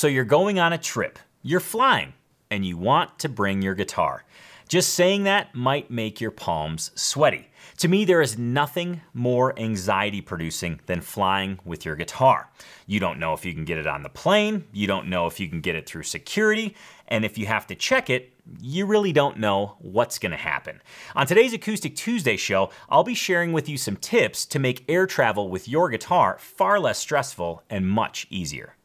So you're going on a trip, you're flying, and you want to bring your guitar. Just saying that might make your palms sweaty. To me, there is nothing more anxiety producing than flying with your guitar. You don't know if you can get it on the plane, you don't know if you can get it through security, and if you have to check it, you really don't know what's going to happen. On today's Acoustic Tuesday show, I'll be sharing with you some tips to make air travel with your guitar far less stressful and much easier.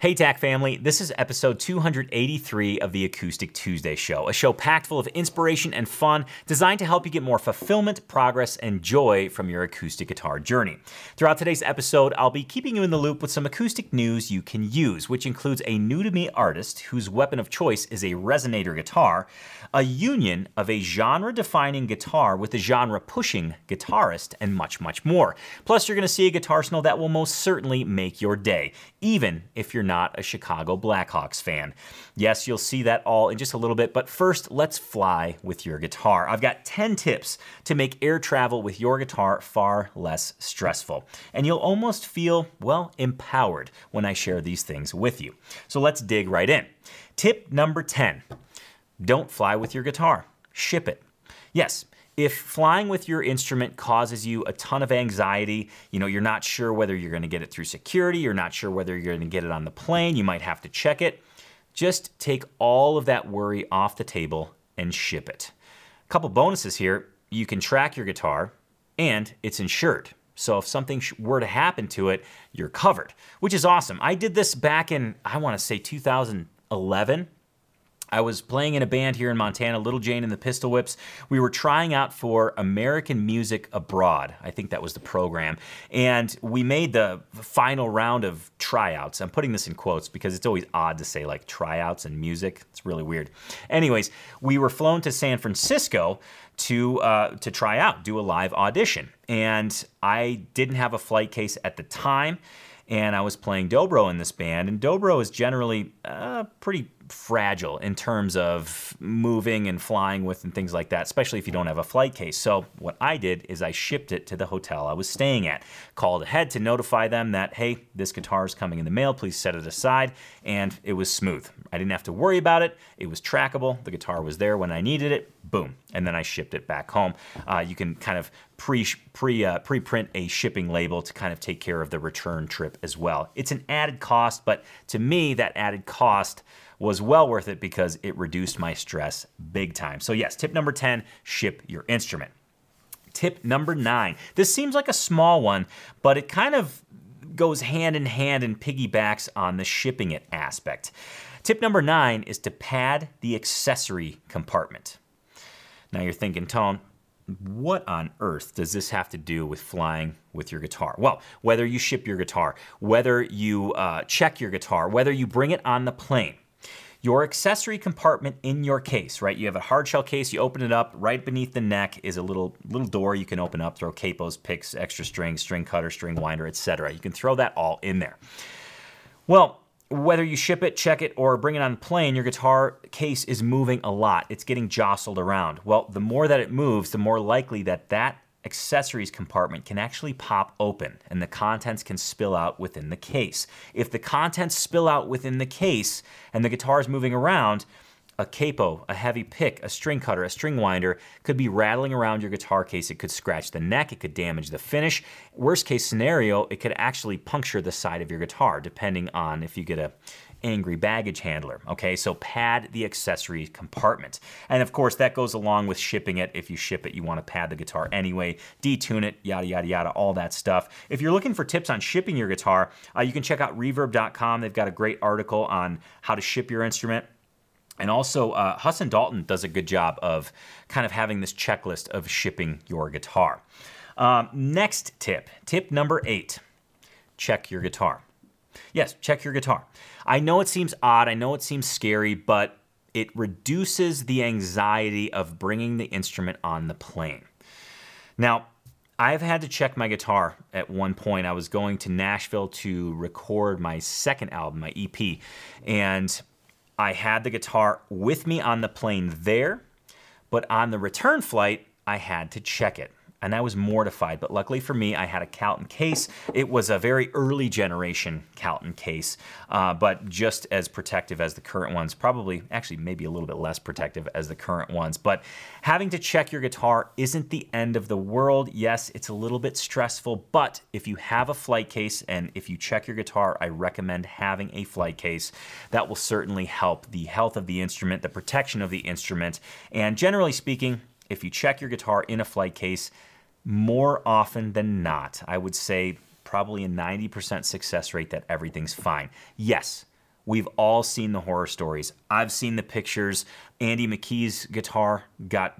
Hey, TAC family, this is episode 283 of the Acoustic Tuesday Show, a show packed full of inspiration and fun designed to help you get more fulfillment, progress, and joy from your acoustic guitar journey. Throughout today's episode, I'll be keeping you in the loop with some acoustic news you can use, which includes a new to me artist whose weapon of choice is a resonator guitar, a union of a genre defining guitar with a genre pushing guitarist, and much, much more. Plus, you're going to see a guitarsenal that will most certainly make your day, even if you're not a Chicago Blackhawks fan. Yes, you'll see that all in just a little bit, but first, let's fly with your guitar. I've got 10 tips to make air travel with your guitar far less stressful. And you'll almost feel, well, empowered when I share these things with you. So let's dig right in. Tip number 10 don't fly with your guitar, ship it. Yes, if flying with your instrument causes you a ton of anxiety, you know, you're not sure whether you're to get it through security, you're not sure whether you're to get it on the plane, you might have to check it, just take all of that worry off the table and ship it. A couple bonuses here you can track your guitar and it's insured. So if something were to happen to it, you're covered, which is awesome. I did this back in, I want to say 2011 I was playing in a band here in Montana, Little Jane and the Pistol Whips. We were trying out for American Music Abroad. I think that was the program. And we made the final round of tryouts. I'm putting this in quotes because it's always odd to say like tryouts and music. It's really weird. Anyways, we were flown to San Francisco to uh, to try out, do a live audition. And I didn't have a flight case at the time and I was playing dobro in this band. And dobro is generally uh, pretty fragile in terms of moving and flying with and things like that, especially if you don't have a flight case. So, what I did is I shipped it to the hotel I was staying at, called ahead to notify them that, hey, this guitar is coming in the mail, please set it aside. And it was smooth. I didn't have to worry about it. It was trackable. The guitar was there when I needed it. Boom. And then I shipped it back home. Uh, you can kind of pre pre uh, pre-print a shipping label to kind of take care of the return trip as well. It's an added cost, but to me, that added cost was well worth it because it reduced my stress big time. So, yes, tip number 10 ship your instrument. Tip number nine. This seems like a small one, but it kind of goes hand in hand and piggybacks on the shipping it aspect. Tip number nine is to pad the accessory compartment. Now you're thinking, Tone, what on earth does this have to do with flying with your guitar? Well, whether you ship your guitar, whether you uh, check your guitar, whether you bring it on the plane, your accessory compartment in your case, right? You have a hard shell case, you open it up, right beneath the neck is a little little door you can open up, throw capos, picks, extra strings, string cutter, string winder, etc. You can throw that all in there. Well, whether you ship it, check it, or bring it on plane, your guitar case is moving a lot. It's getting jostled around. Well, the more that it moves, the more likely that that accessories compartment can actually pop open and the contents can spill out within the case. If the contents spill out within the case and the guitar is moving around, a capo, a heavy pick, a string cutter, a string winder could be rattling around your guitar case. It could scratch the neck, it could damage the finish. Worst case scenario, it could actually puncture the side of your guitar, depending on if you get a angry baggage handler. Okay, so pad the accessory compartment. And of course, that goes along with shipping it. If you ship it, you want to pad the guitar anyway, detune it, yada, yada, yada, all that stuff. If you're looking for tips on shipping your guitar, uh, you can check out reverb.com. They've got a great article on how to ship your instrument. And also, uh, Husson Dalton does a good job of kind of having this checklist of shipping your guitar. Um, next tip, tip number eight check your guitar. Yes, check your guitar. I know it seems odd, I know it seems scary, but it reduces the anxiety of bringing the instrument on the plane. Now, I've had to check my guitar at one point. I was going to Nashville to record my second album, my EP, and I had the guitar with me on the plane there, but on the return flight, I had to check it. And I was mortified. But luckily for me, I had a Calton case. It was a very early generation Calton case, uh, but just as protective as the current ones. Probably, actually, maybe a little bit less protective as the current ones. But having to check your guitar isn't the end of the world. Yes, it's a little bit stressful, but if you have a flight case and if you check your guitar, I recommend having a flight case. That will certainly help the health of the instrument, the protection of the instrument, and generally speaking, if you check your guitar in a flight case, more often than not, I would say probably a 90% success rate that everything's fine. Yes, we've all seen the horror stories. I've seen the pictures. Andy McKee's guitar got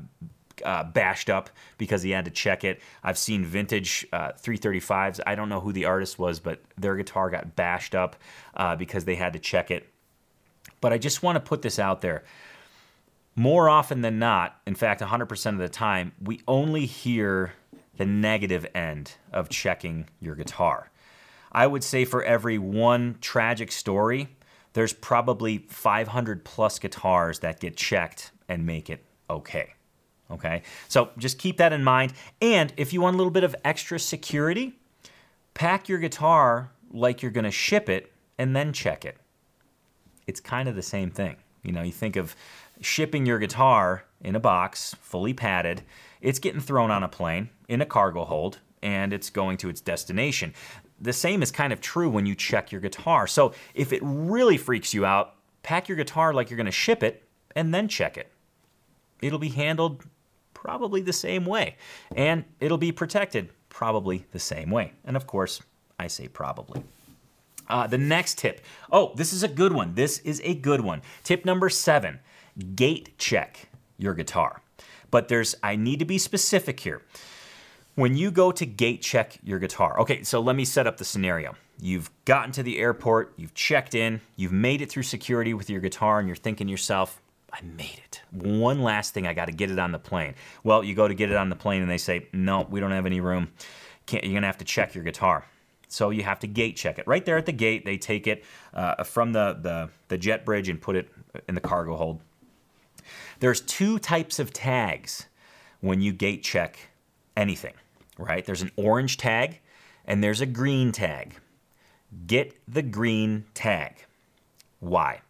uh, bashed up because he had to check it. I've seen vintage uh, 335s. I don't know who the artist was, but their guitar got bashed up uh, because they had to check it. But I just want to put this out there more often than not, in fact, 100% of the time, we only hear the negative end of checking your guitar. I would say for every one tragic story, there's probably 500 plus guitars that get checked and make it okay. Okay, so just keep that in mind. And if you want a little bit of extra security, pack your guitar like you're gonna ship it and then check it. It's kind of the same thing. You know, you think of shipping your guitar in a box, fully padded. It's getting thrown on a plane in a cargo hold and it's going to its destination. The same is kind of true when you check your guitar. So if it really freaks you out, pack your guitar like you're going to ship it and then check it. It'll be handled probably the same way and it'll be protected probably the same way. And of course, I say probably. Uh, the next tip. Oh, this is a good one. This is a good one. Tip number seven gate check your guitar. But there's, I need to be specific here. When you go to gate check your guitar, okay, so let me set up the scenario. You've gotten to the airport, you've checked in, you've made it through security with your guitar, and you're thinking to yourself, I made it. One last thing, I got to get it on the plane. Well, you go to get it on the plane, and they say, No, we don't have any room. Can't, you're going to have to check your guitar. So you have to gate check it. Right there at the gate, they take it uh, from the, the, the jet bridge and put it in the cargo hold. There's two types of tags when you gate check anything, right? There's an orange tag and there's a green tag. Get the green tag. Why?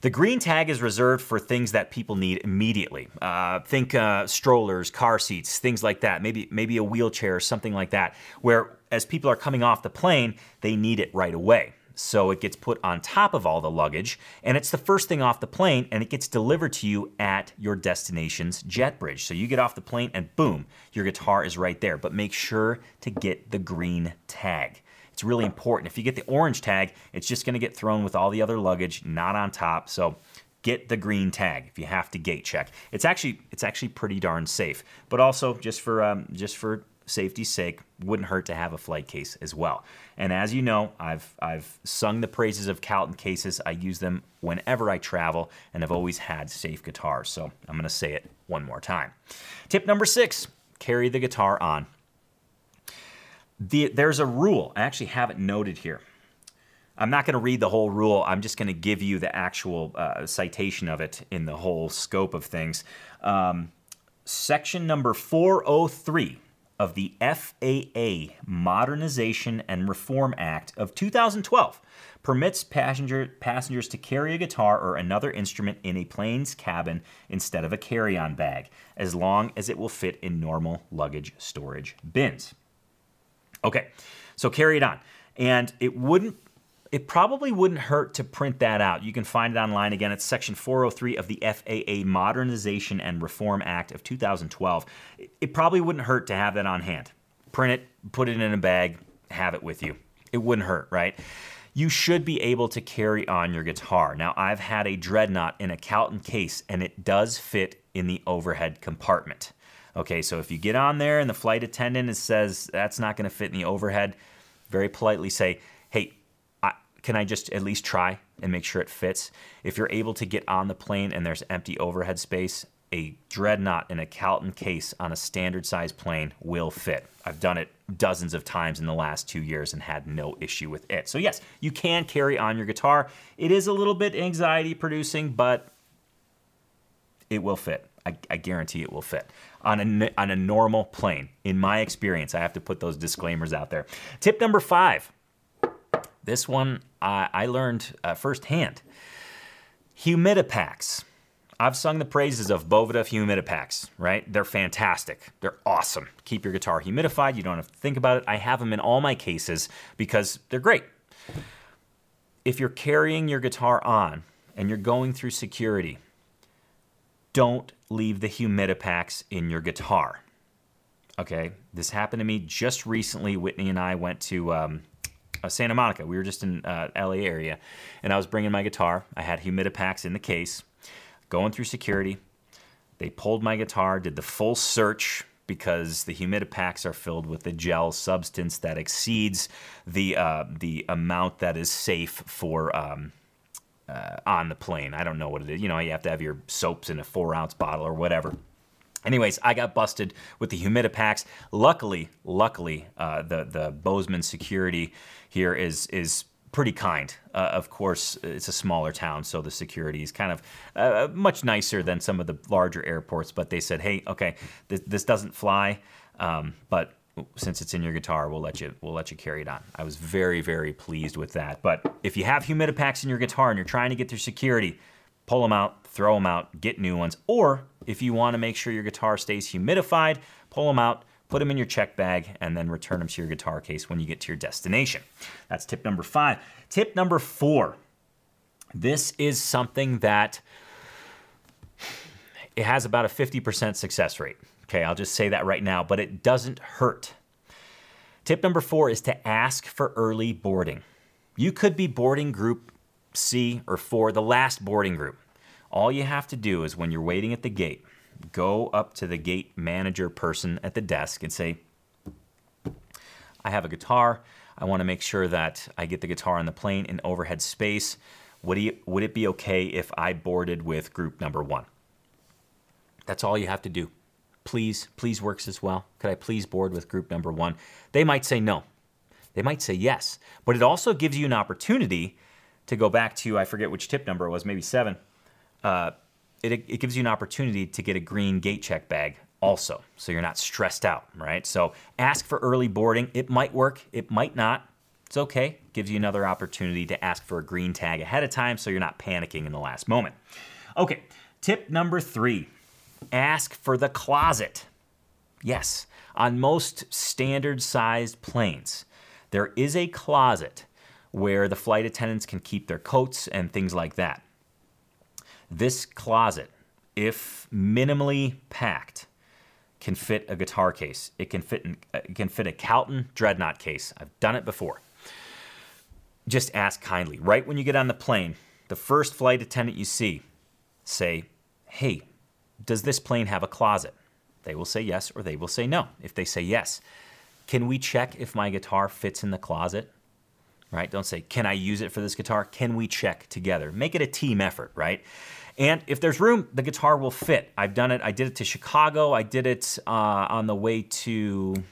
The green tag is reserved for things that people need immediately. Uh, think uh, strollers, car seats, things like that. Maybe maybe a wheelchair or something like that. Where as people are coming off the plane, they need it right away. So it gets put on top of all the luggage, and it's the first thing off the plane, and it gets delivered to you at your destination's jet bridge. So you get off the plane, and boom, your guitar is right there. But make sure to get the green tag. It's really important. If you get the orange tag, it's just going to get thrown with all the other luggage, not on top. So get the green tag if you have to gate check. It's actually it's actually pretty darn safe. But also just for um, just for safety's sake, wouldn't hurt to have a flight case as well. And as you know, I've I've sung the praises of Calton cases. I use them whenever I travel, and I've always had safe guitars. So I'm going to say it one more time. Tip number six: carry the guitar on. The, there's a rule. I actually have it noted here. I'm not going to read the whole rule. I'm just going to give you the actual uh, citation of it in the whole scope of things. Um, section number 403 of the FAA Modernization and Reform Act of 2012 permits passenger, passengers to carry a guitar or another instrument in a plane's cabin instead of a carry on bag, as long as it will fit in normal luggage storage bins. Okay, so carry it on. And it wouldn't it probably wouldn't hurt to print that out. You can find it online again. It's section 403 of the FAA Modernization and Reform Act of 2012. It probably wouldn't hurt to have that on hand. Print it, put it in a bag, have it with you. It wouldn't hurt, right? You should be able to carry on your guitar. Now, I've had a dreadnought in a Calton case, and it does fit in the overhead compartment. Okay, so if you get on there and the flight attendant says that's not going to fit in the overhead, very politely say, hey, can I just at least try and make sure it fits? If you're able to get on the plane and there's empty overhead space, a dreadnought in a Calton case on a standard size plane will fit. I've done it dozens of times in the last two years and had no issue with it. So, yes, you can carry on your guitar. It is a little bit anxiety producing, but it will fit. I, I guarantee it will fit on a, on a normal plane. In my experience, I have to put those disclaimers out there. Tip number five. This one I, I learned uh, firsthand. Humidipacks. I've sung the praises of Boveda Humidipacks, right? They're fantastic. They're awesome. Keep your guitar humidified. You don't have to think about it. I have them in all my cases because they're great. If you're carrying your guitar on and you're going through security, don't leave the Humidipacks in your guitar. Okay, this happened to me just recently. Whitney and I went to um, uh, Santa Monica. We were just in uh, LA area, and I was bringing my guitar. I had Humidipacks in the case, going through security. They pulled my guitar, did the full search because the Humidipacks are filled with a gel substance that exceeds the uh, the amount that is safe for. Um, uh, on the plane. I don't know what it is. You know, you have to have your soaps in a four ounce bottle or whatever. Anyways, I got busted with the Humidipacks. Luckily, luckily, uh, the the Bozeman security here is is pretty kind. Uh, of course, it's a smaller town, so the security is kind of uh, much nicer than some of the larger airports. But they said, "Hey, okay, th- this doesn't fly, um, but since it's in your guitar, we'll let you we'll let you carry it on." I was very very pleased with that. But if you have Humidipacks in your guitar and you're trying to get through security, pull them out, throw them out, get new ones. Or if you want to make sure your guitar stays humidified, pull them out, put them in your check bag, and then return them to your guitar case when you get to your destination. That's tip number five. Tip number four this is something that it has about a 50% success rate. Okay, I'll just say that right now, but it doesn't hurt. Tip number four is to ask for early boarding. You could be boarding group C or four, the last boarding group. All you have to do is when you're waiting at the gate, go up to the gate manager person at the desk and say, I have a guitar. I want to make sure that I get the guitar on the plane in overhead space. Would, he, would it be okay if I boarded with group number one? That's all you have to do. Please, please works as well. Could I please board with group number one? They might say no. They might say yes. But it also gives you an opportunity to go back to, I forget which tip number it was, maybe seven. Uh, it, it gives you an opportunity to get a green gate check bag also, so you're not stressed out, right? So ask for early boarding. It might work, it might not. It's okay. Gives you another opportunity to ask for a green tag ahead of time so you're not panicking in the last moment. Okay, tip number three ask for the closet. Yes, on most standard sized planes, there is a closet where the flight attendants can keep their coats and things like that. This closet, if minimally packed, can fit a guitar case. It can fit uh, it can fit a Calton Dreadnought case. I've done it before. Just ask kindly. Right when you get on the plane, the first flight attendant you see, say, "Hey, does this plane have a closet?" They will say yes or they will say no. If they say yes, can we check if my guitar fits in the closet? Right? Don't say, "Can I use it for this guitar?" Can we check together? Make it a team effort, right? And if there's room, the guitar will fit. I've done it. I did it to Chicago. I did it uh, on the way to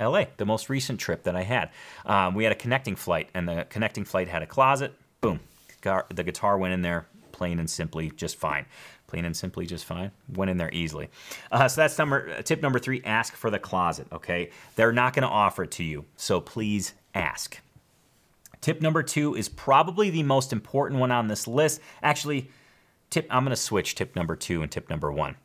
LA, the most recent trip that I had. Um, we had a connecting flight, and the connecting flight had a closet. Boom. The guitar went in there plain and simply just fine. Plain and simply just fine. Went in there easily. Uh, so that's number tip number three ask for the closet, okay? They're not going to offer it to you, so please ask. Tip number two is probably the most important one on this list. Actually, Tip, I'm to switch tip number two and tip number one.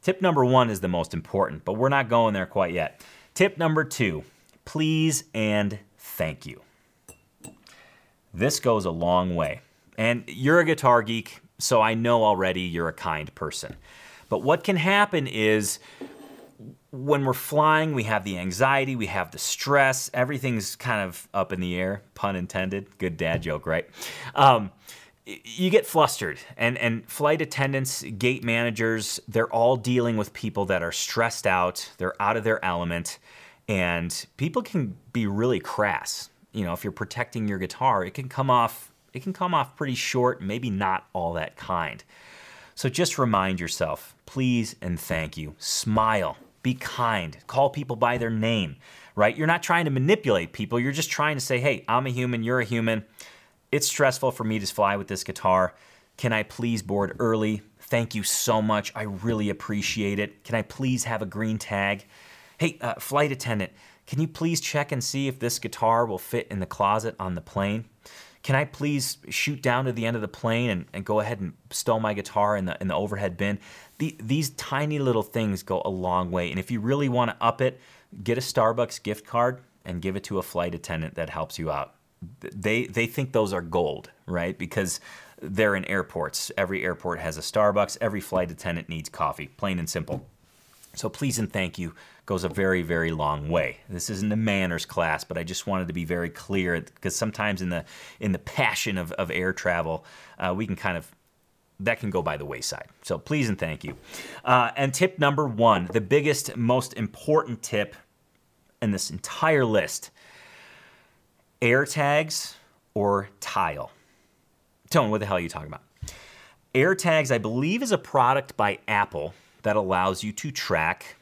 Tip number one is the most important, but we're not going there quite yet. Tip number two please and thank you. This goes a long way. And you're a guitar geek, so I know already you're a kind person. But what can happen is when we're flying, we have the anxiety, we have the stress, everything's kind of up in the air, pun intended. Good dad joke, right? Um, you get flustered and and flight attendants gate managers they're all dealing with people that are stressed out they're out of their element and people can be really crass you know if you're protecting your guitar it can come off it can come off pretty short maybe not all that kind so just remind yourself please and thank you smile be kind call people by their name right you're not trying to manipulate people you're just trying to say hey i'm a human you're a human it's stressful for me to fly with this guitar. Can I please board early? Thank you so much. I really appreciate it. Can I please have a green tag? Hey, uh, flight attendant, can you please check and see if this guitar will fit in the closet on the plane? Can I please shoot down to the end of the plane and, and go ahead and stow my guitar in the in the overhead bin? The, these tiny little things go a long way. And if you really want to up it, get a Starbucks gift card and give it to a flight attendant that helps you out. They they think those are gold, right? Because they're in airports. Every airport has a Starbucks. Every flight attendant needs coffee, plain and simple. So please and thank you goes a very, very long way. This isn't a manners class, but I just wanted to be very clear because sometimes in the in the passion of, of air travel, uh, we can kind of that can go by the wayside. So please and thank you. Uh, and tip number one, the biggest, most important tip in this entire list: air tags or tile. Tone, what the hell are you talking about? AirTags, I believe, is a product by Apple that allows you to track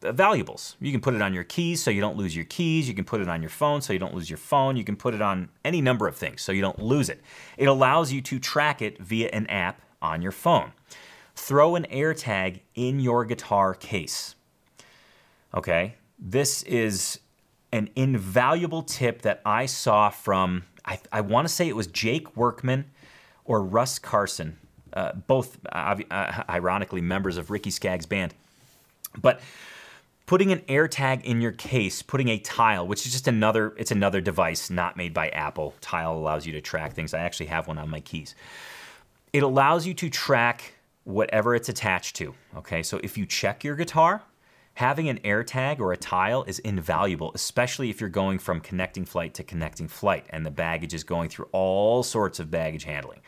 valuables. You can put it on your keys so you don't lose your keys. You can put it on your phone so you don't lose your phone. You can put it on any number of things so you don't lose it. It allows you to track it via an app on your phone. Throw an AirTag in your guitar case. Okay, this is an invaluable tip that I saw from, I, I want to say it was Jake Workman or Russ Carson, uh, both uh, uh, ironically members of Ricky Skaggs' band. But putting an AirTag in your case, putting a tile, which is just another, it's another device not made by Apple. Tile allows you to track things. I actually have one on my keys. It allows you to track whatever it's attached to. Okay, so if you check your guitar, having an AirTag or a tile is invaluable, especially if you're going from connecting flight to connecting flight and the baggage is going through all sorts of baggage handling.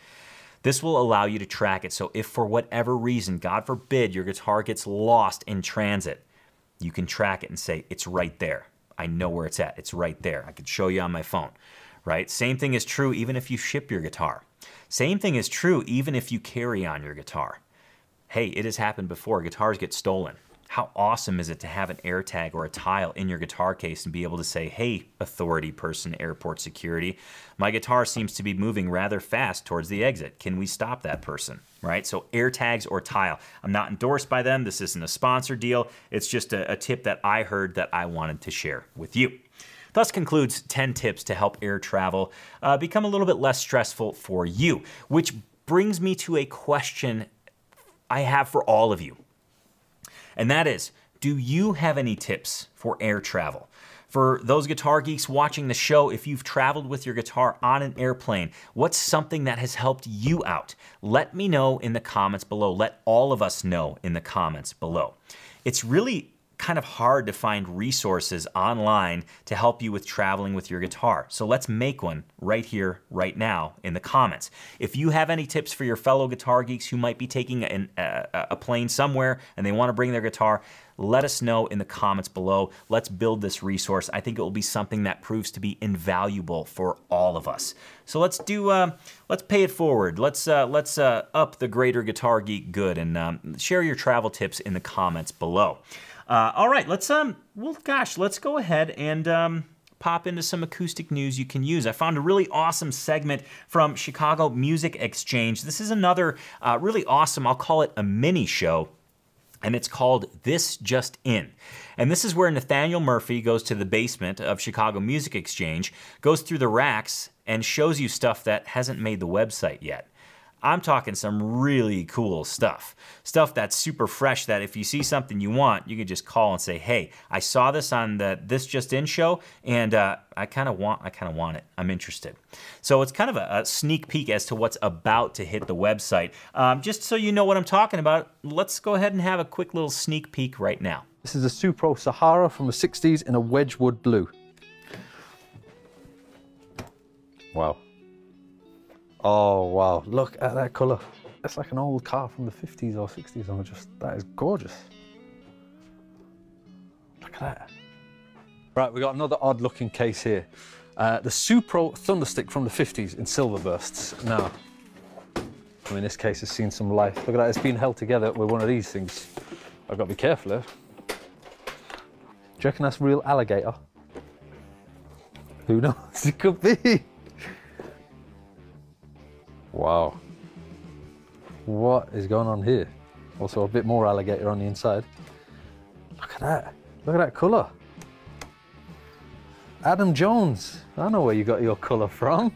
This will allow you to track it. So if for whatever reason, God forbid, your guitar gets lost in transit, you can track it and say, it's right there. I know where it's at. It's right there. I can show you on my phone, right? Same thing is true even if you ship your guitar. Same thing is true even if you carry on your guitar. Hey, it has happened before. Guitars get stolen how awesome is it to have an AirTag or a tile in your guitar case and be able to say, hey, authority person, airport security, my guitar seems to be moving rather fast towards the exit. Can we stop that person? Right? So, AirTags or tile. I'm not endorsed by them. This isn't a sponsor deal. It's just a, a tip that I heard that I wanted to share with you. Thus concludes 10 tips to help air travel uh, become a little bit less stressful for you, which brings me to a question I have for all of you and that is do you have any tips for air travel? For those guitar geeks watching the show, if you've traveled with your guitar on an airplane, what's something that has helped you out? Let me know in the comments below. Let all of us know in the comments below. It's really kind of hard to find resources online to help you with traveling with your guitar. So let's make one right here, right now in the comments. If you have any tips for your fellow guitar geeks who might be taking an, a, a plane somewhere and they want to bring their guitar, let us know in the comments below. Let's build this resource. I think it will be something that proves to be invaluable for all of us. So let's do, uh, let's pay it forward. Let's uh, let's uh, up the greater guitar geek good and um, share your travel tips in the comments below. Uh, all right, let's um, well, gosh, let's go ahead and um, pop into some acoustic news you can use. I found a really awesome segment from Chicago Music Exchange. This is another uh, really awesome, I'll call it a mini show and it's called This Just In. And this is where Nathaniel Murphy goes to the basement of Chicago Music Exchange, goes through the racks, and shows you stuff that hasn't made the website yet. I'm talking some really cool stuff. Stuff that's super fresh that if you see something you want, you can just call and say, "Hey, I saw this on the This Just In show and uh, I kind of want I kind of want it. I'm interested." So it's kind of a, a, sneak peek as to what's about to hit the website. Um, just so you know what I'm talking about, let's go ahead and have a quick little sneak peek right now. This is a Supro Sahara from the 60s in a Wedgwood blue. Wow. Oh wow, look at that colour. It's like an old car from the 50s or 60s and just, that is gorgeous. Look at that. Right, we got another odd looking case here. Uh, the Supro Thunderstick from the 50s in silver bursts. Now, I mean, this case has seen some life. Look at that, it's been held together with one of these things. I've got to be careful here. Do you reckon that's real alligator? Who knows? It could be. Wow. What is going on here? Also a bit more alligator on the inside. Look at that. Look at that colour. Adam Jones. I know where you got your colour from.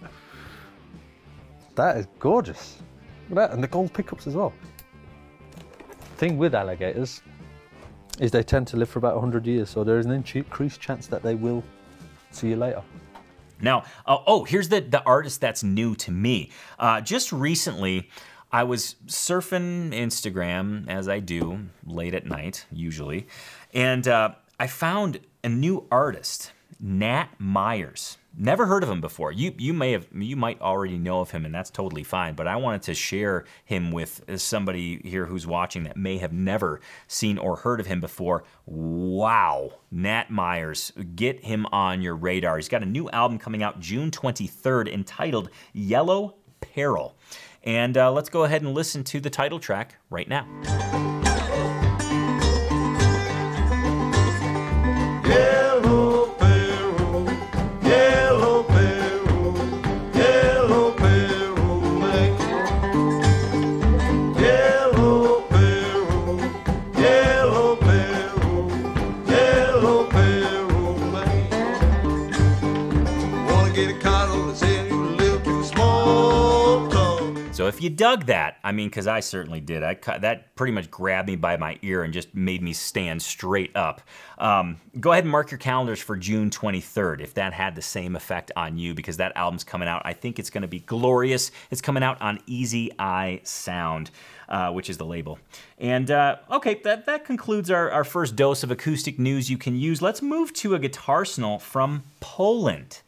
That is gorgeous. Look at that. And the gold pickups as well. Thing with alligators is they tend to live for about 100 years, so there is an increased chance that they will see you later. Now, uh, oh, here's the, the artist that's new to me. Uh, just recently, I was surfing Instagram, as I do late at night, usually, and uh, I found a new artist, Nat Myers. Never heard of him before. You you may have you might already know of him, and that's totally fine. But I wanted to share him with somebody here who's watching that may have never seen or heard of him before. Wow, Nat Myers, get him on your radar. He's got a new album coming out June 23rd, entitled Yellow Peril. And uh, let's go ahead and listen to the title track right now. If you dug that, I mean, because I certainly did, I that pretty much grabbed me by my ear and just made me stand straight up. Um, go ahead and mark your calendars for June 23rd if that had the same effect on you, because that album's coming out. I think it's going to be glorious. It's coming out on Easy Eye Sound. Uh, which is the label. And uh, okay, that, that concludes our, our first dose of acoustic news you can use. Let's move to a guitarsenal from Poland.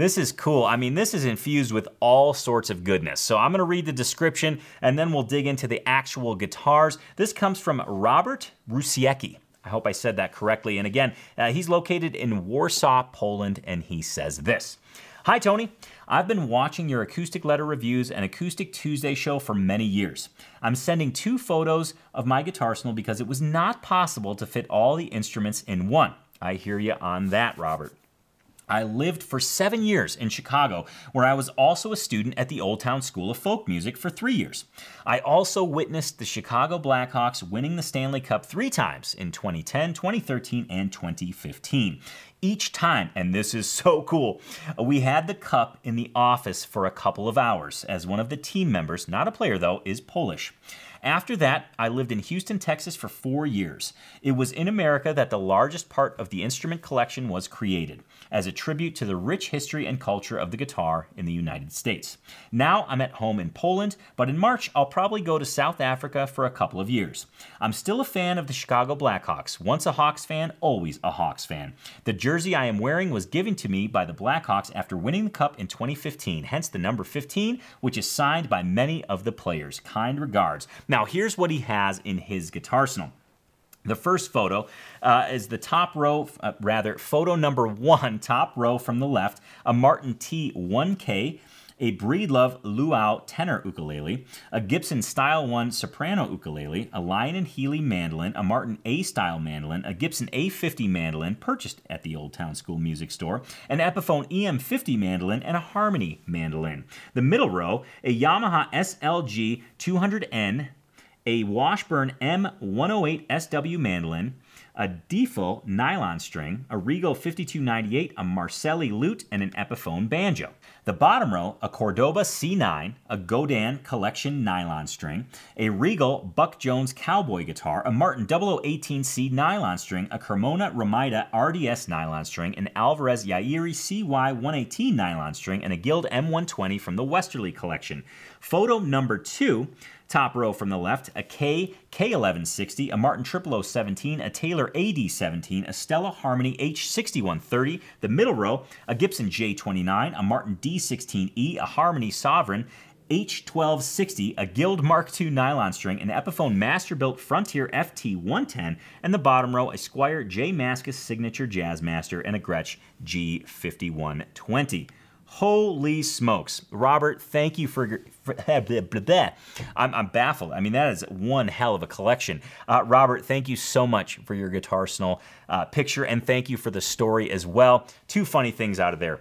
This is cool. I mean, this is infused with all sorts of goodness. So I'm to read the description and then we'll dig into the actual guitars. This comes from Robert Rusiecki. I hope I said that correctly. And again, uh, he's located in Warsaw, Poland, and he says this. Hi, Tony. I've been watching your Acoustic Letter Reviews and Acoustic Tuesday show for many years. I'm sending two photos of my guitarsenal because it was not possible to fit all the instruments in one. I hear you on that, Robert. I lived for seven years in Chicago, where I was also a student at the Old Town School of Folk Music for three years. I also witnessed the Chicago Blackhawks winning the Stanley Cup three times in 2010, 2013, and 2015. Each time, and this is so cool, we had the cup in the office for a couple of hours, as one of the team members, not a player though, is Polish. After that, I lived in Houston, Texas for four years. It was in America that the largest part of the instrument collection was created, as a tribute to the rich history and culture of the guitar in the United States. Now I'm at home in Poland, but in March I'll probably go to South Africa for a couple of years. I'm still a fan of the Chicago Blackhawks. Once a Hawks fan, always a Hawks fan. The jersey I am wearing was given to me by the Blackhawks after winning the cup in 2015, hence the number 15, which is signed by many of the players. Kind regards. Now, here's what he has in his guitarsenal. The first photo uh, is the top row, uh, rather, photo number one, top row from the left, a Martin T1K, a Breedlove Luau tenor ukulele, a Gibson Style 1 soprano ukulele, a Lyon and Healy mandolin, a Martin A style mandolin, a Gibson A50 mandolin purchased at the Old Town School Music Store, an Epiphone EM50 mandolin, and a Harmony mandolin. The middle row, a Yamaha SLG 200N, a Washburn M108 SW mandolin, a Defoe nylon string, a Regal 5298, a Marcelli lute, and an Epiphone banjo. The bottom row, a Cordoba C9, a Godin collection nylon string, a Regal Buck Jones cowboy guitar, a Martin 0018C nylon string, a Cremona Romita RDS nylon string, an Alvarez Yairi CY118 nylon string, and a Guild M120 from the Westerly collection. Photo number two, Top row from the left, a Kay K1160, a Martin 0017, a Taylor AD17, a Stella Harmony H6130. The middle row, a Gibson J29, a Martin D16E, a Harmony Sovereign, H1260, a Guild Mark II nylon string, an Epiphone Masterbuilt Frontier FT110, and the bottom row, a Squier J Mascis Signature Jazzmaster, and a Gretsch G5120. Holy smokes. Robert, thank you for. for I'm, I'm, baffled. I mean, that is one hell of a collection. Uh, Robert, thank you so much for your guitarsenal uh, picture, and thank you for the story as well. Two funny things out of there.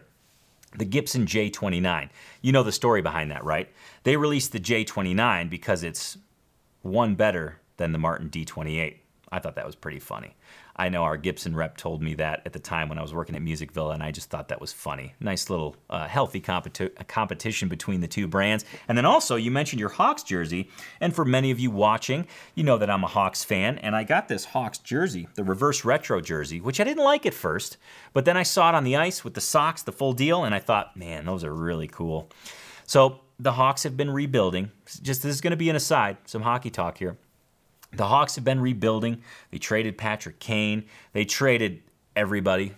the Gibson J29. You know the story behind that, right? They released the J29 because it's one better than the Martin D28. I thought that was pretty funny. I know our Gibson rep told me that at the time when I was working at Music Villa, and I just thought that was funny. Nice little uh, healthy competi- competition between the two brands. And then also, you mentioned your Hawks jersey, and for many of you watching, you know that I'm a Hawks fan, and I got this Hawks jersey, the reverse retro jersey, which I didn't like at first, but then I saw it on the ice with the socks, the full deal, and I thought, man, those are really cool. So the Hawks have been rebuilding. Just this is going to be an aside, some hockey talk here. The Hawks have been rebuilding. They traded Patrick Kane. They traded everybody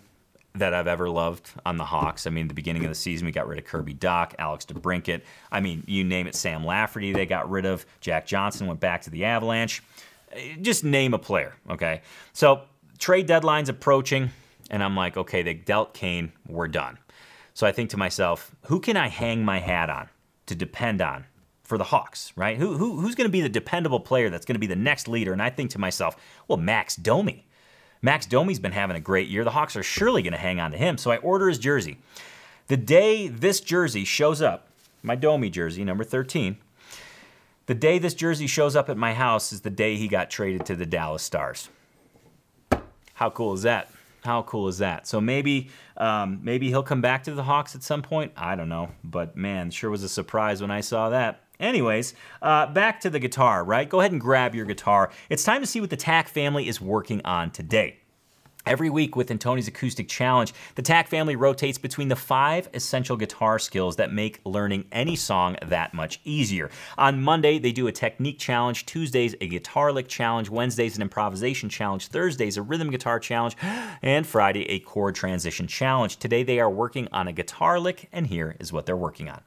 that I've ever loved on the Hawks. I mean, the beginning of the season, we got rid of Kirby Dach, Alex DeBrincat. I mean, you name it, Sam Lafferty, they got rid of. Jack Johnson went back to the Avalanche. Just name a player, okay? So, trade deadline's approaching, and I'm like, okay, they dealt Kane, we're done. So I think to myself, who can I hang my hat on to depend on for the Hawks, right? Who, who who's going to be the dependable player that's going to be the next leader? And I think to myself, well, Max Domi. Max Domi's been having a great year. The Hawks are surely going to hang on to him. So I order his jersey. The day this jersey shows up, my Domi jersey, number 13, the day this jersey shows up at my house is the day he got traded to the Dallas Stars. How cool is that? How cool is that? So maybe um, maybe he'll come back to the Hawks at some point. I don't know, but man, sure was a surprise when I saw that. Anyways, uh, back to the guitar, right? Go ahead and grab your guitar. It's time to see what the TAC family is working on today. Every week within Tony's Acoustic Challenge, the TAC family rotates between the five essential guitar skills that make learning any song that much easier. On Monday, they do a technique challenge, Tuesdays, a guitar lick challenge, Wednesdays, an improvisation challenge, Thursdays, a rhythm guitar challenge, and Friday, a chord transition challenge. Today, they are working on a guitar lick, and here is what they're working on.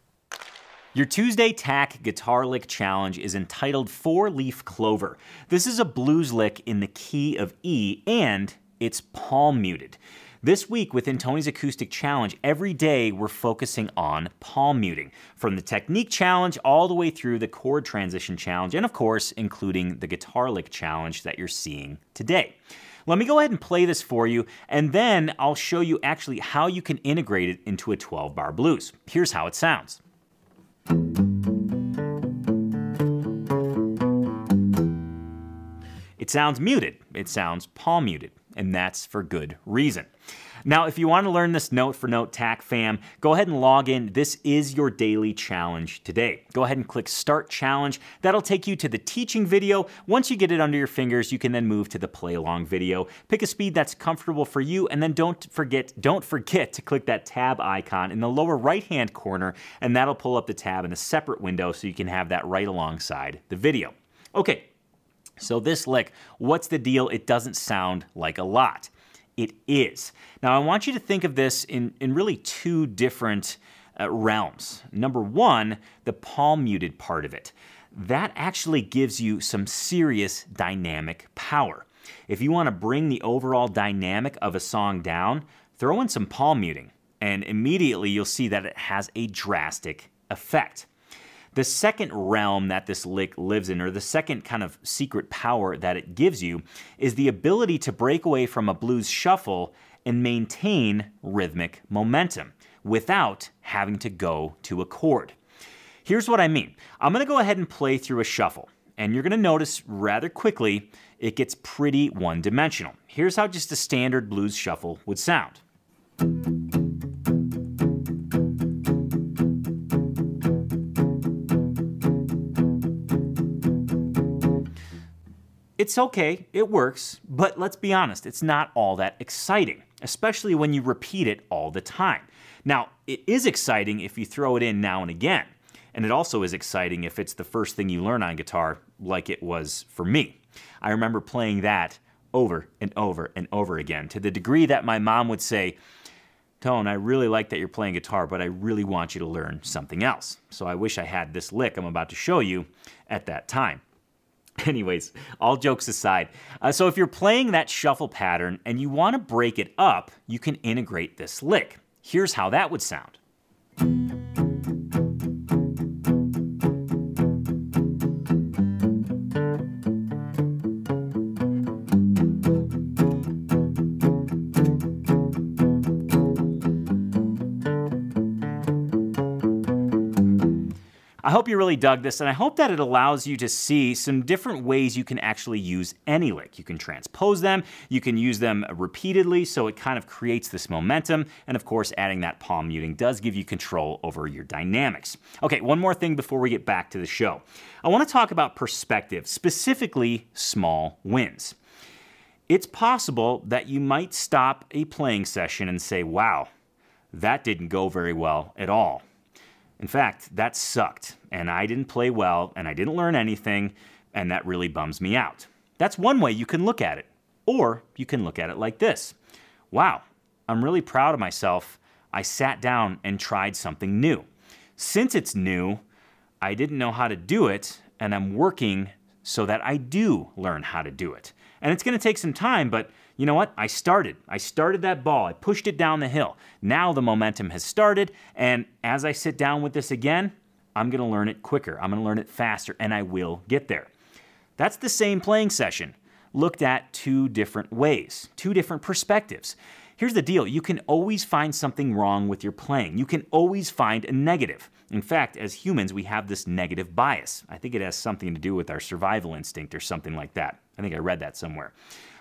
Your Tuesday Tack Guitar Lick Challenge is entitled Four Leaf Clover. This is a blues lick in the key of E and it's palm muted. This week within Tony's Acoustic Challenge, every day we're focusing on palm muting, from the technique challenge all the way through the chord transition challenge, and of course, including the guitar lick challenge that you're seeing today. Let me go ahead and play this for you, and then I'll show you actually how you can integrate it into a 12 bar blues. Here's how it sounds. It sounds muted, it sounds palm muted and that's for good reason. Now, if you want to learn this note for note TAC fam, go ahead and log in. This is your daily challenge today. Go ahead and click Start Challenge. That'll take you to the teaching video. Once you get it under your fingers, you can then move to the play along video. Pick a speed that's comfortable for you, and then don't forget, don't forget to click that tab icon in the lower right-hand corner, and that'll pull up the tab in a separate window so you can have that right alongside the video. Okay, so this lick, what's the deal? It doesn't sound like a lot. It is. Now I want you to think of this in, in really two different uh, realms. Number one, the palm muted part of it. That actually gives you some serious dynamic power. If you want to bring the overall dynamic of a song down, throw in some palm muting, and immediately you'll see that it has a drastic effect. The second realm that this lick lives in, or the second kind of secret power that it gives you, is the ability to break away from a blues shuffle and maintain rhythmic momentum without having to go to a chord. Here's what I mean I'm gonna go ahead and play through a shuffle, and you're gonna notice rather quickly it gets pretty one dimensional. Here's how just a standard blues shuffle would sound. It's okay, it works, but let's be honest, it's not all that exciting, especially when you repeat it all the time. Now, it is exciting if you throw it in now and again, and it also is exciting if it's the first thing you learn on guitar, like it was for me. I remember playing that over and over and over again to the degree that my mom would say, Tone, I really like that you're playing guitar, but I really want you to learn something else. So I wish I had this lick I'm about to show you at that time. Anyways, all jokes aside, uh, so if you're playing that shuffle pattern and you want to break it up, you can integrate this lick. Here's how that would sound. I hope you really dug this, and I hope that it allows you to see some different ways you can actually use any lick. You can transpose them, you can use them repeatedly, so it kind of creates this momentum, and of course, adding that palm muting does give you control over your dynamics. Okay, one more thing before we get back to the show. I want to talk about perspective, specifically small wins. It's possible that you might stop a playing session and say, wow, that didn't go very well at all. In fact, that sucked, and I didn't play well, and I didn't learn anything, and that really bums me out. That's one way you can look at it. Or you can look at it like this Wow, I'm really proud of myself. I sat down and tried something new. Since it's new, I didn't know how to do it, and I'm working so that I do learn how to do it. And it's going to take some time, but you know what? I started. I started that ball. I pushed it down the hill. Now the momentum has started, and as I sit down with this again, I'm going to learn it quicker. I'm going to learn it faster, and I will get there. That's the same playing session, looked at two different ways, two different perspectives. Here's the deal you can always find something wrong with your playing. You can always find a negative. In fact, as humans, we have this negative bias. I think it has something to do with our survival instinct or something like that. I think I read that somewhere.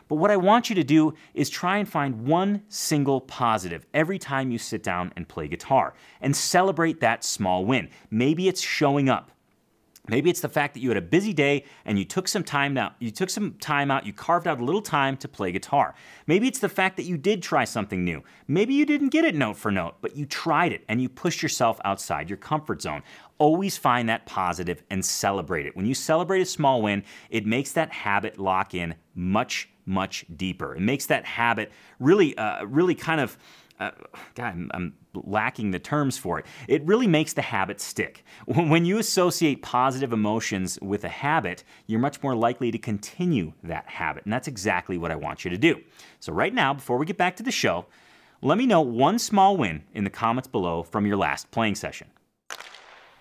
But what I want you to do is try and find one single positive every time you sit down and play guitar and celebrate that small win. Maybe it's showing up. Maybe it's the fact that you had a busy day and you took some time out. You took some time out, you carved out a little time to play guitar. Maybe it's the fact that you did try something new. Maybe you didn't get it note for note, but you tried it and you pushed yourself outside your comfort zone. Always find that positive and celebrate it. When you celebrate a small win, it makes that habit lock in much, much deeper. It makes that habit really, uh, really kind of uh, God, I'm, I'm, lacking the terms for it. It really makes the habit stick. When you associate positive emotions with a habit, you're much more likely to continue that habit. And that's exactly what I want you to do. So, right now, before we get back to the show, let me know one small win in the comments below from your last playing session.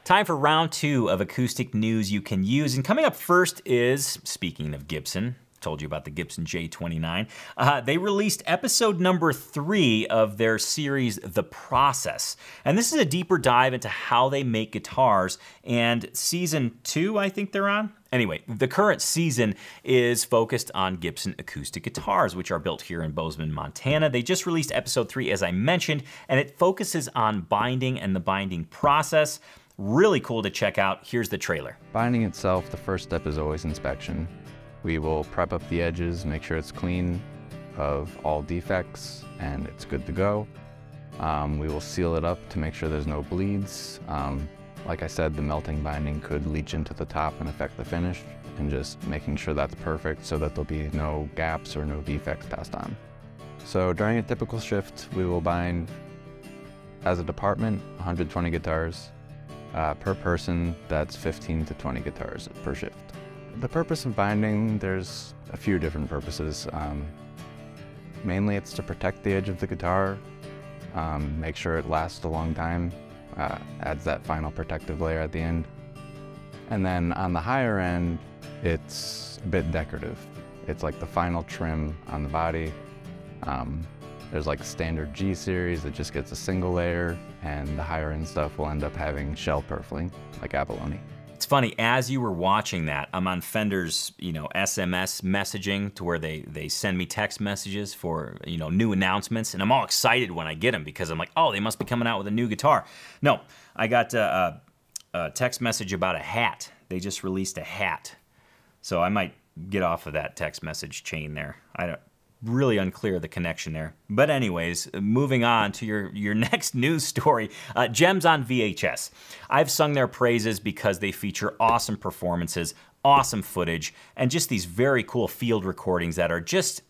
Time for round two of acoustic news you can use. And coming up first is, speaking of Gibson, told you about the Gibson J29. Uh, they released episode number three of their series, The Process. And this is a deeper dive into how they make guitars. And season two, I think they're on. Anyway, the current season is focused on Gibson acoustic guitars, which are built here in Bozeman, Montana. They just released episode three, as I mentioned, and it focuses on binding and the binding process. Really cool to check out. Here's the trailer. Binding itself, the first step is always inspection. We will prep up the edges, make sure it's clean of all defects and it's good to go. Um, we will seal it up to make sure there's no bleeds. Um, like I said, the melting binding could leach into the top and affect the finish and just making sure that's perfect so that there'll be no gaps or no defects passed on. So during a typical shift, we will bind as a department 120 guitars. Uh, per person, that's 15 to 20 guitars per shift. The purpose of binding, there's a few different purposes. Um, mainly it's to protect the edge of the guitar, um, make sure it lasts a long time, uh, adds that final protective layer at the end. And then on the higher end, it's a bit decorative. It's like the final trim on the body. Um, there's like standard G series that just gets a single layer, and the higher end stuff will end up having shell purfling, like abalone. It's funny as you were watching that, I'm on Fender's, you know, SMS messaging to where they they send me text messages for you know new announcements, and I'm all excited when I get them because I'm like, oh, they must be coming out with a new guitar. No, I got a, a, a text message about a hat. They just released a hat, so I might get off of that text message chain there. I don't really unclear the connection there. But anyways, moving on to your your next news story, uh, Gems on VHS. I've sung their praises because they feature awesome performances, awesome footage, and just these very cool field recordings that are just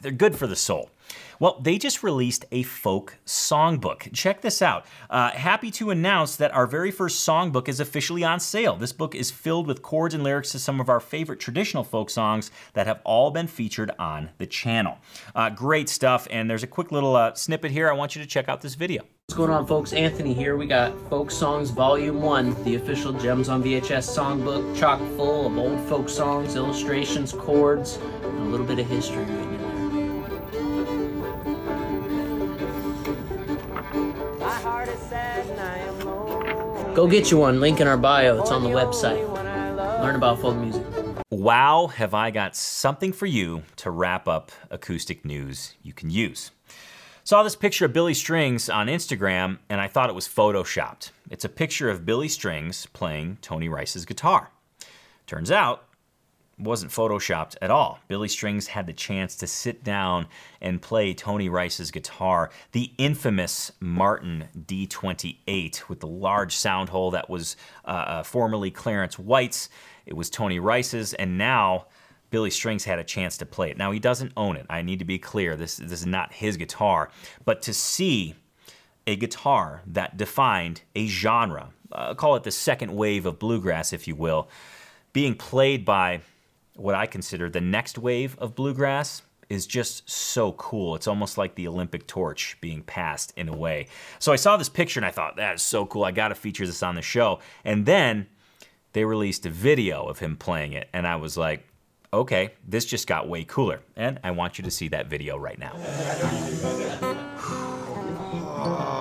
they're good for the soul. Well, they just released a folk songbook. Check this out. Uh, happy to announce that our very first songbook is officially on sale. This book is filled with chords and lyrics to some of our favorite traditional folk songs that have all been featured on the channel. Uh, great stuff, and there's a quick little uh, snippet here. I want you to check out this video. What's going on, folks? Anthony here. We got Folk Songs Volume 1, the official Gems on VHS songbook, chock full of old folk songs, illustrations, chords, and a little bit of history Go get you one. Link in our bio. It's on the website. Learn about folk music. Wow, have I got something for you to wrap up acoustic news you can use. Saw this picture of Billy Strings on Instagram and I thought it was photoshopped. It's a picture of Billy Strings playing Tony Rice's guitar. Turns out, wasn't photoshopped at all. Billy Strings had the chance to sit down and play Tony Rice's guitar, the infamous Martin D28 with the large sound hole that was uh, uh, formerly Clarence White's. It was Tony Rice's, and now Billy Strings had a chance to play it. Now he doesn't own it. I need to be clear. This this is not his guitar, but to see a guitar that defined a genre, uh, call it the second wave of bluegrass, if you will, being played by what I consider the next wave of bluegrass is just so cool. It's almost like the Olympic torch being passed in a way. So I saw this picture and I thought, that is so cool. I got to feature this on the show. And then they released a video of him playing it. And I was like, okay, this just got way cooler. And I want you to see that video right now.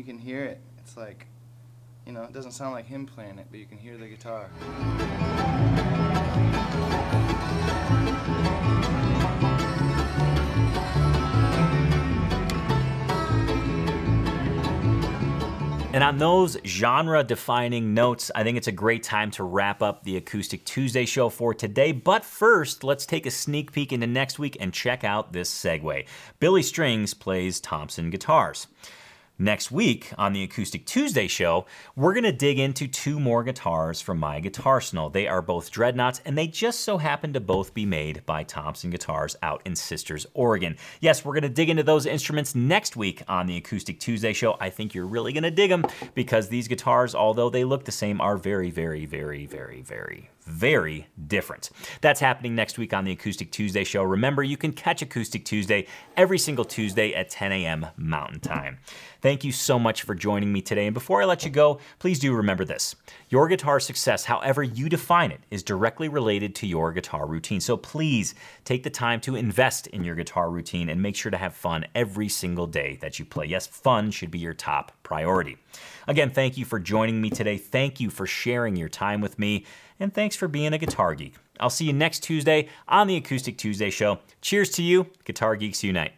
You can hear it. It's like, you know, it doesn't sound like him playing it, but you can hear the guitar. And on those genre defining notes, I think it's a great time to wrap up the Acoustic Tuesday show for today. But first, let's take a sneak peek into next week and check out this segue. Billy Strings plays Thompson guitars. Next week on the Acoustic Tuesday show, we're going to dig into two more guitars from my guitarsenal. They are both dreadnoughts, and they just so happen to both be made by Thompson Guitars out in Sisters, Oregon. Yes, we're going to dig into those instruments next week on the Acoustic Tuesday show. I think you're really going to dig them because these guitars, although they look the same, are very, very, very, very, very, very different. That's happening next week on the Acoustic Tuesday show. Remember, you can catch Acoustic Tuesday every single Tuesday at 10 a.m. Mountain Time. Thank you so much for joining me today. And before I let you go, please do remember this your guitar success, however you define it, is directly related to your guitar routine. So please take the time to invest in your guitar routine and make sure to have fun every single day that you play. Yes, fun should be your top priority. Again, thank you for joining me today. Thank you for sharing your time with me and thanks for being a guitar geek. I'll see you next Tuesday on the Acoustic Tuesday Show. Cheers to you, Guitar Geeks Unite.